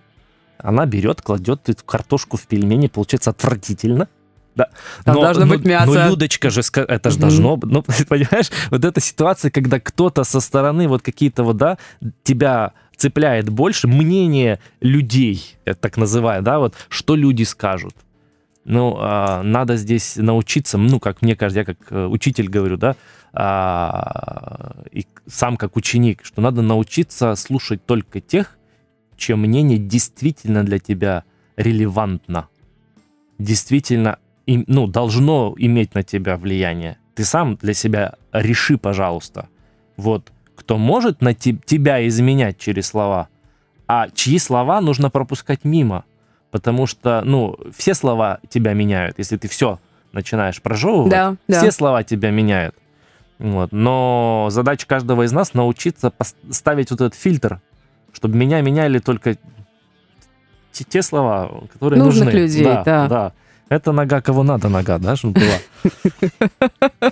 Она берет, кладет эту картошку в пельмени, получается отвратительно. Да. Там должно быть мясо. Но Людочка же, это же Мгм. должно быть. Ну, [LAUGHS] понимаешь, вот эта ситуация, когда кто-то со стороны, вот какие-то вот, да, тебя цепляет больше, мнение людей, так называю, да, вот, что люди скажут. Ну, а, надо здесь научиться, ну, как мне кажется, я как э, учитель говорю, да, а, и сам как ученик, что надо научиться слушать только тех, чье мнение действительно для тебя релевантно, действительно, им- ну, должно иметь на тебя влияние. Ты сам для себя реши, пожалуйста. Вот, кто может на те- тебя изменять через слова, а чьи слова нужно пропускать мимо. Потому что, ну, все слова тебя меняют. Если ты все начинаешь прожевывать, Да, да. все слова тебя меняют. Вот. Но задача каждого из нас научиться пос- ставить вот этот фильтр, чтобы меня меняли только те, слова, которые Нужных нужны. людей, да. да. Это нога кого надо нога, да, чтобы была. [LAUGHS]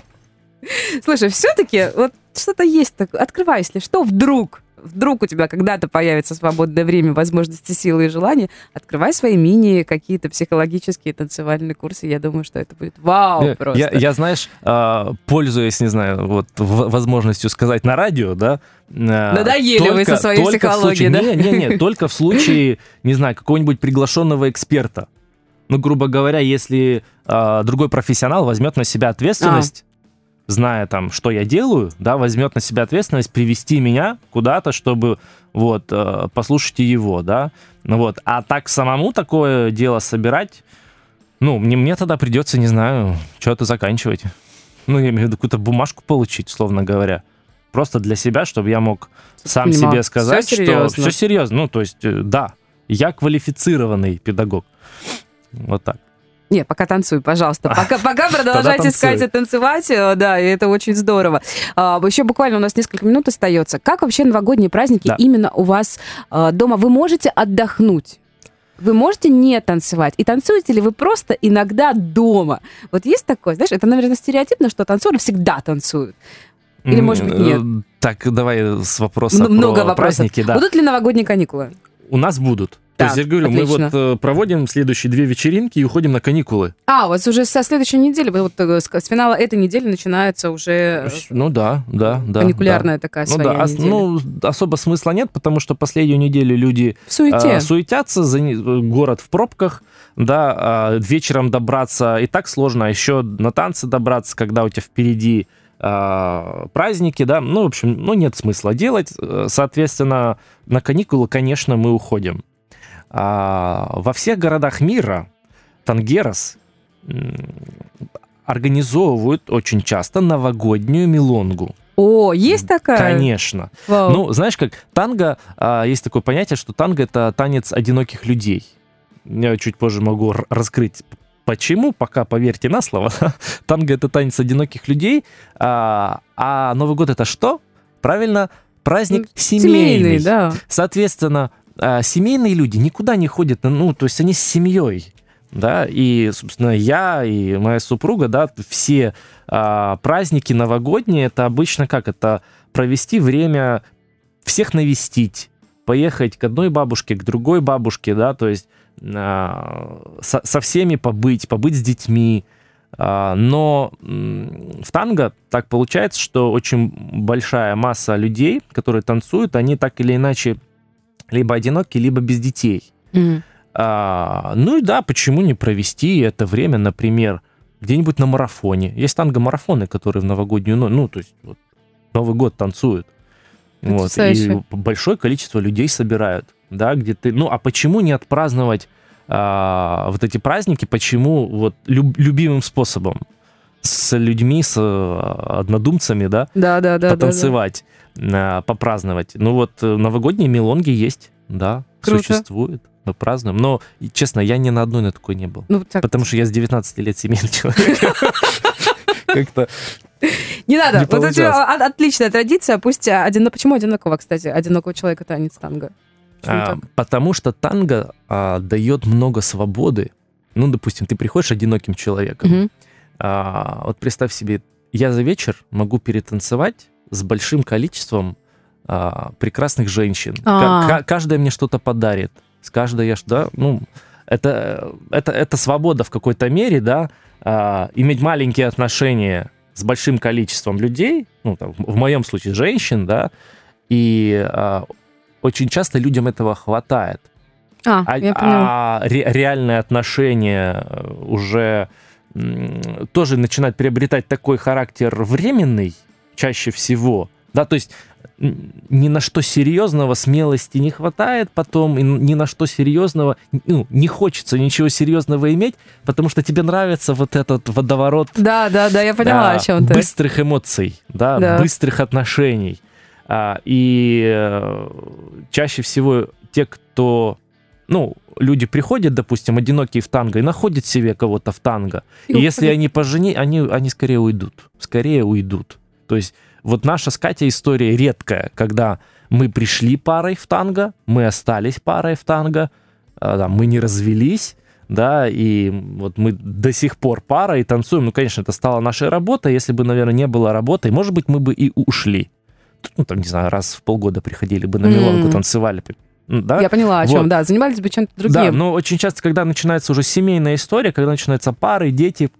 Слушай, все-таки вот что-то есть такое. Открывай, если что, вдруг, вдруг у тебя когда-то появится свободное время, возможности, силы и желания, открывай свои мини какие-то психологические танцевальные курсы. Я думаю, что это будет вау Я- просто. Я, я, знаешь, а, пользуясь, не знаю, вот возможностью сказать на радио, да. а, Надоели вы со своей только психологией, случае- да? Не, не, не, только в случае, не знаю, какого-нибудь приглашенного эксперта. Ну, грубо говоря, если а, другой профессионал возьмет на себя ответственность, зная там, что я делаю, да, возьмет на себя ответственность привести меня куда-то, чтобы вот э, послушайте его, да, ну вот, а так самому такое дело собирать, ну, мне, мне тогда придется, не знаю, что-то заканчивать. Ну, я имею в виду какую-то бумажку получить, условно говоря. Просто для себя, чтобы я мог сам Понимаю. себе сказать, Всё что все серьезно. Ну, то есть, э, да, я квалифицированный педагог. Вот так. Не, пока танцуй, пожалуйста. Пока, пока [LAUGHS] продолжайте искать и танцевать, э, да, и это очень здорово. А, еще буквально у нас несколько минут остается. Как вообще новогодние праздники Да. именно у вас э, дома? Вы можете отдохнуть? Вы можете не танцевать? И танцуете ли вы просто иногда дома? Вот есть такое, знаешь, это, наверное, стереотипно, что танцоры всегда танцуют. Или, может быть, нет? э, Так, давай с вопроса Много про вопросов. праздники. Да. Будут ли новогодние каникулы? У нас будут. Так, То есть, я говорю, отлично. мы вот э, проводим следующие две вечеринки и уходим на каникулы. А, у вас уже со следующей недели, вот э, с финала этой недели начинается уже э, Ну да, да, да. каникулярная такая да. Ну своя да, неделя. ну особо смысла нет, потому что последнюю неделю люди в суете. а, суетятся, за город в пробках, да, а, вечером добраться и так сложно, а еще на танцы добраться, когда у тебя впереди а, праздники, да, ну, в общем, ну, нет смысла делать, Э, соответственно, на каникулы, конечно, мы уходим. А, во всех городах мира Тангерас организовывают очень часто новогоднюю мелонгу. О, есть такая? Конечно. Вау. Ну, знаешь как, танго, а, есть такое понятие, что танго — это танец одиноких людей. Я чуть позже могу раскрыть Почему? Пока поверьте на слово. [LAUGHS] Танго это танец одиноких людей, а, а Новый год это что? Правильно, праздник семейный. да. Соответственно, а, семейные люди никуда не ходят, ну, то есть они с семьей. Да, и, собственно, я и моя супруга, да, все а, праздники новогодние, это обычно как? Это провести время, всех навестить, поехать к одной бабушке, к другой бабушке, да, то есть а, со, со всеми побыть, побыть с детьми. А, но в танго так получается, что очень большая масса людей, которые танцуют, они так или иначе либо одиноки, либо без детей. Мгм. А, ну и да, почему не провести это время, например, где-нибудь на марафоне. Есть танго-марафоны, которые в новогоднюю ночь, ну, то есть вот, Новый год танцуют. Вот, и большое количество людей собирают, да, где ты... Ну, а почему не отпраздновать а, вот эти праздники, почему вот люб- любимым способом? С людьми, с а, однодумцами, да, Да, да, да, да, да. потанцевать, а, попраздновать. Ну вот э, новогодние мелонги есть, да, Круто. существуют. Мы празднуем. Но, честно, я ни на одной на такой не был. Ну, так, Потому что я с 19 лет семейный человек. [LAUGHS] Как-то не надо. не вот у тебя отличная традиция. Пусть а, один... Почему одинокого, кстати? Одинокого человека танец танго. А? Потому что танго а, дает много свободы. Ну, допустим, ты приходишь одиноким человеком. Мгм. А, вот представь себе, я за вечер могу перетанцевать с большим количеством а, прекрасных женщин. А. Ка- ка- каждая мне что-то подарит. С каждой я, да, ну, это, это, это свобода в какой-то мере, да, а, иметь маленькие отношения с большим количеством людей, ну, там, в моем случае женщин, да, и а, очень часто людям этого хватает. А, А, я поняла. а ре- реальные отношения э, уже тоже начинают приобретать такой характер временный, чаще всего. Да, то есть ни на что серьезного смелости не хватает потом, и ни на что серьезного, ну, не хочется ничего серьезного иметь, потому что тебе нравится вот этот водоворот Да, да, да, я поняла, да, о чем ты. быстрых эмоций, да, Да. быстрых отношений. А, и э, чаще всего те, кто, ну, люди приходят, допустим, одинокие в танго и находят себе кого-то в танго. И, И если они пожени, они, они скорее уйдут, скорее уйдут. То есть вот наша с Катей история редкая, когда мы пришли парой в танго, мы остались парой в танго, а, мы не развелись, да, и вот мы до сих пор пара и танцуем. Ну, конечно, это стало нашей работой. Если бы, наверное, не было работы, может быть, мы бы и ушли. Ну, там, не знаю, раз в полгода приходили бы на мелонку, М. танцевали Да? Я поняла, о чем, Вот. да. Занимались бы чем-то Да, другим. но очень часто, когда начинается уже семейная история, когда начинаются пары, дети,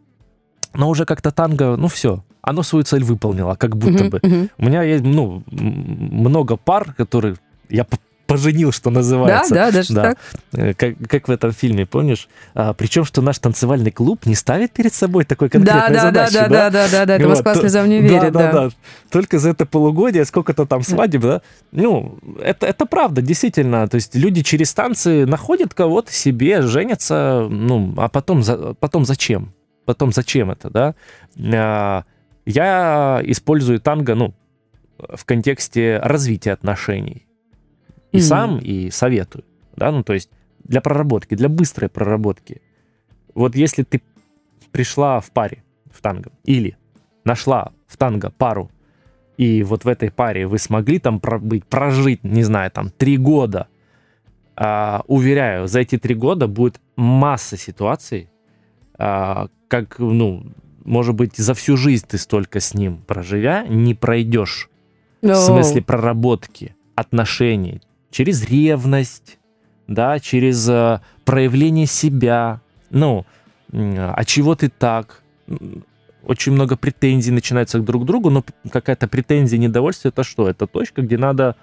но уже как-то танго, ну все, оно свою цель выполнило, как будто Мгм, бы. мгм. У меня есть, ну, много пар, которые я поженил, что Да, называется. да, даже Да. так. Э, Как, как в этом фильме, помнишь? А, причем, что наш танцевальный клуб не ставит перед собой такой Да, конкретной да, да, задачи, да, да, да, да, да, это Вот, Москва слезам не [LAUGHS] да, верит, да, да. да. Только за это полугодие, сколько-то там свадеб, да? Ну, это, это правда, действительно. То есть люди через станции находят кого-то себе, женятся, ну, а потом, за- потом зачем? Потом зачем это, да? А, Я использую танго, ну, в контексте развития отношений. И Мгм. сам, и советую, да? Ну, то есть для проработки, для быстрой проработки. Вот если ты пришла в паре в танго или нашла в танго пару, и вот в этой паре вы смогли там пробыть, прожить, не знаю, там три года, а, уверяю, за эти три года будет масса ситуаций, а, как, ну, может быть, за всю жизнь ты столько с ним проживя, не пройдешь в Оу. смысле проработки отношений через ревность, да, через э, проявление себя. Ну, м, а чего ты так? Очень много претензий начинается друг к другу, но какая-то претензия, недовольство это что? Это точка, где надо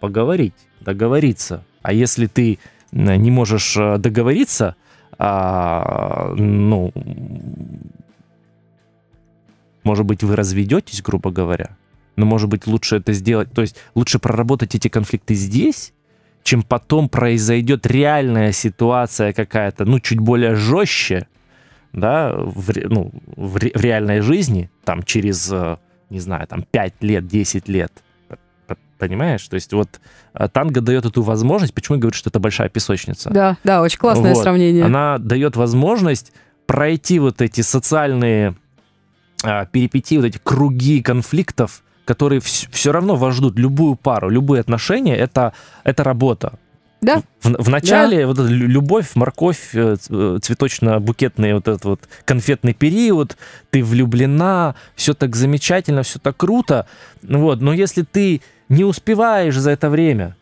поговорить, договориться. А если ты не можешь э, договориться, а, ну, может быть, вы разведетесь, грубо говоря, но, может быть, лучше это сделать, то есть лучше проработать эти конфликты здесь, чем потом произойдет реальная ситуация какая-то, ну, чуть более жестче, да, в, ну, в, ре- в реальной жизни, там, через э, не знаю, там 5 лет, 10 лет. Понимаешь? То есть вот а, танго дает эту возможность, почему я говорю, что это большая песочница? Да, да, очень классное вот. сравнение. Она дает возможность пройти вот эти социальные а, перипетии, вот эти круги конфликтов, которые вс- все равно вас ждут. Любую пару, любые отношения это, это работа. Да. В, в начале да. вот эта любовь, морковь, э, э, цветочно-букетный вот этот вот конфетный период, ты влюблена, все так замечательно, все так круто. Вот. Но если ты не успеваешь за это время,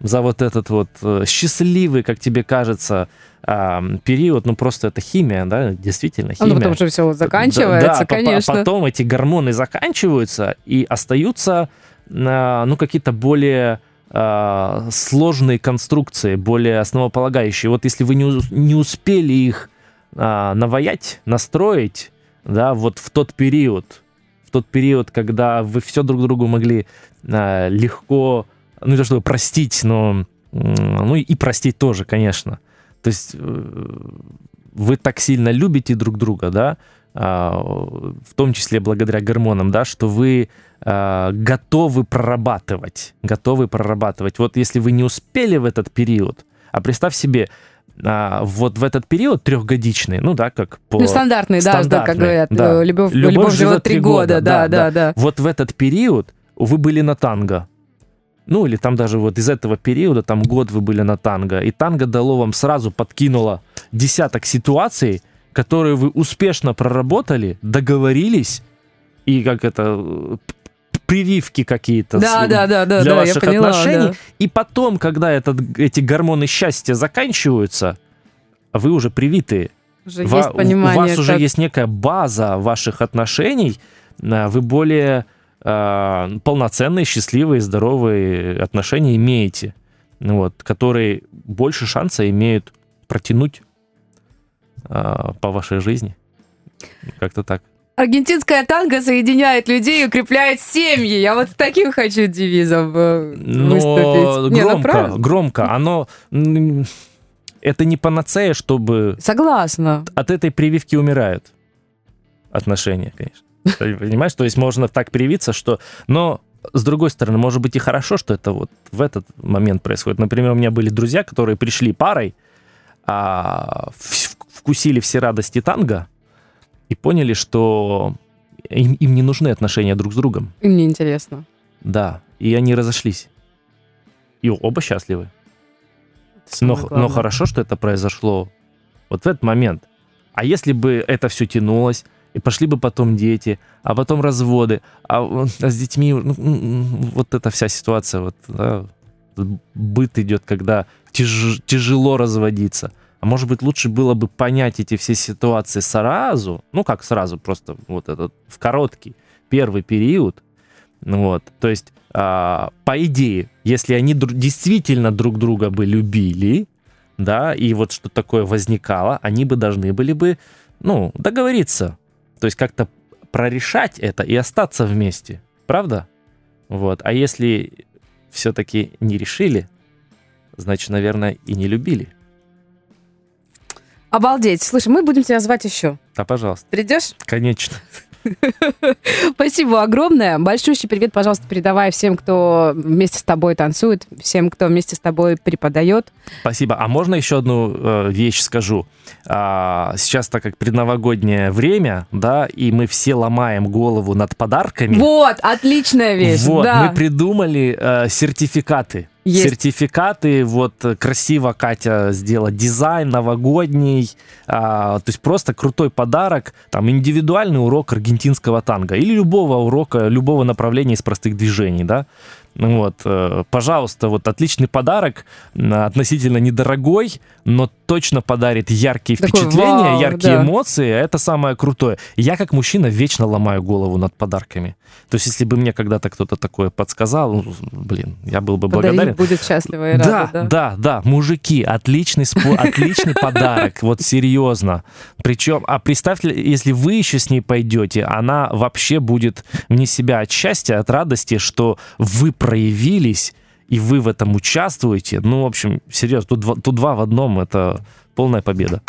за вот этот вот э, счастливый, как тебе кажется, период, ну просто это химия, да, действительно химия. Ну, потому что все заканчивается, да, да, конечно. Потом эти гормоны заканчиваются и остаются, ну, какие-то более а, сложные конструкции, более основополагающие. Вот если вы не, не успели их а, наваять, настроить, да, вот в тот период, в тот период, когда вы все друг другу могли а, легко, ну не то чтобы простить, но ну и простить тоже, конечно. То есть э, вы так сильно любите друг друга, да, а, в том числе благодаря гормонам, да, что вы а, готовы прорабатывать, готовы прорабатывать. Вот если вы не успели в этот период, а представь себе, а, вот в этот период трехгодичный, ну да, как по... Ну, стандартный, стандартный да, как говорят, да. любовь, любовь, любовь живет три года, года, да, да, да, да. Вот в этот период вы были на танго, ну или там даже вот из этого периода, там год вы были на танго, и танго дало вам сразу подкинуло десяток ситуаций, которые вы успешно проработали, договорились, и как это прививки какие-то да, да, да, да, для да, ваших поняла, отношений. Да. И потом, когда этот, эти гормоны счастья заканчиваются, вы уже привитые. Уже Ва- есть понимание, у вас уже как... есть некая база ваших отношений, вы более э, полноценные, счастливые, здоровые отношения имеете, вот, которые больше шанса имеют протянуть а, по вашей жизни. Как-то так. Аргентинская танго соединяет людей и укрепляет семьи. Я вот таким хочу девизом э, Но выступить. Громко, Не, ну, громко. Оно... Это не панацея, чтобы... Согласна. От этой прививки умирают отношения, конечно. Понимаешь? То есть можно так привиться, что... Но с другой стороны, может быть и хорошо, что это вот в этот момент происходит. Например, у меня были друзья, которые пришли парой, а, вкусили все радости танго и поняли, что им, им не нужны отношения друг с другом. Им не интересно. Да, и они разошлись. И оба счастливы. Но, но хорошо, что это произошло вот в этот момент. А если бы это все тянулось, и пошли бы потом дети, а потом разводы, а, а с детьми ну, вот эта вся ситуация, вот да, быт идет, когда тяж, тяжело разводиться. А может быть, лучше было бы понять эти все ситуации сразу, ну как сразу, просто вот этот в короткий первый период, вот, то есть а, по идее, если они дру- действительно друг друга бы любили, да, и вот что такое возникало, они бы должны были бы, ну, договориться, то есть как-то прорешать это и остаться вместе, правда? Вот, а если все-таки не решили, значит, наверное, и не любили. Обалдеть. Слушай, мы будем тебя звать еще. Да, пожалуйста. Придешь? Конечно. [LAUGHS] Спасибо огромное. Большущий привет, пожалуйста, передавай всем, кто вместе с тобой танцует, всем, кто вместе с тобой преподает. Спасибо. А можно еще одну э, вещь скажу? А, сейчас, так как предновогоднее время, да, и мы все ломаем голову над подарками. Вот, отличная вещь. Вот, да. мы придумали э, сертификаты. Есть. Сертификаты, вот красиво Катя сделала дизайн новогодний, а, то есть просто крутой подарок, там индивидуальный урок аргентинского танго или любого урока, любого направления из простых движений, да. Вот, э, пожалуйста, вот отличный подарок, относительно недорогой, но точно подарит яркие Такой впечатления, вау, яркие да. эмоции. Это самое крутое. Я как мужчина вечно ломаю голову над подарками. То есть, если бы мне когда-то кто-то такое подсказал, ну, блин, я был бы Подарить благодарен. будет счастливо и рада, да, да, да, да, мужики, отличный, [LAUGHS] отличный подарок, вот серьезно. Причем, а представьте, если вы еще с ней пойдете, она вообще будет вне себя от счастья, от радости, что вы проявились, и вы в этом участвуете. Ну, в общем, серьезно, тут два, тут два в одном, это полная победа.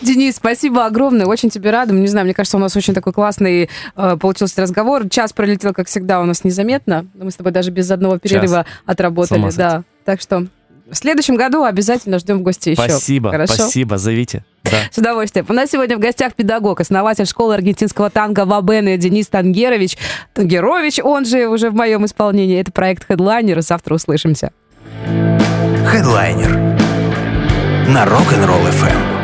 Денис, спасибо огромное, очень тебе рада. Не знаю, мне кажется, у нас очень такой классный э, получился разговор. Час пролетел, как всегда, у нас незаметно. Мы с тобой даже без одного перерыва Час. отработали. Да. Так что в следующем году обязательно ждем в гости еще. Спасибо, Хорошо? спасибо, зовите. Да. С удовольствием. У нас сегодня в гостях педагог, основатель школы аргентинского танго Вабена Денис Тангерович. Тангерович, он же уже в моем исполнении. Это проект Headliner. Завтра услышимся. Headliner на Rock'n'Roll FM.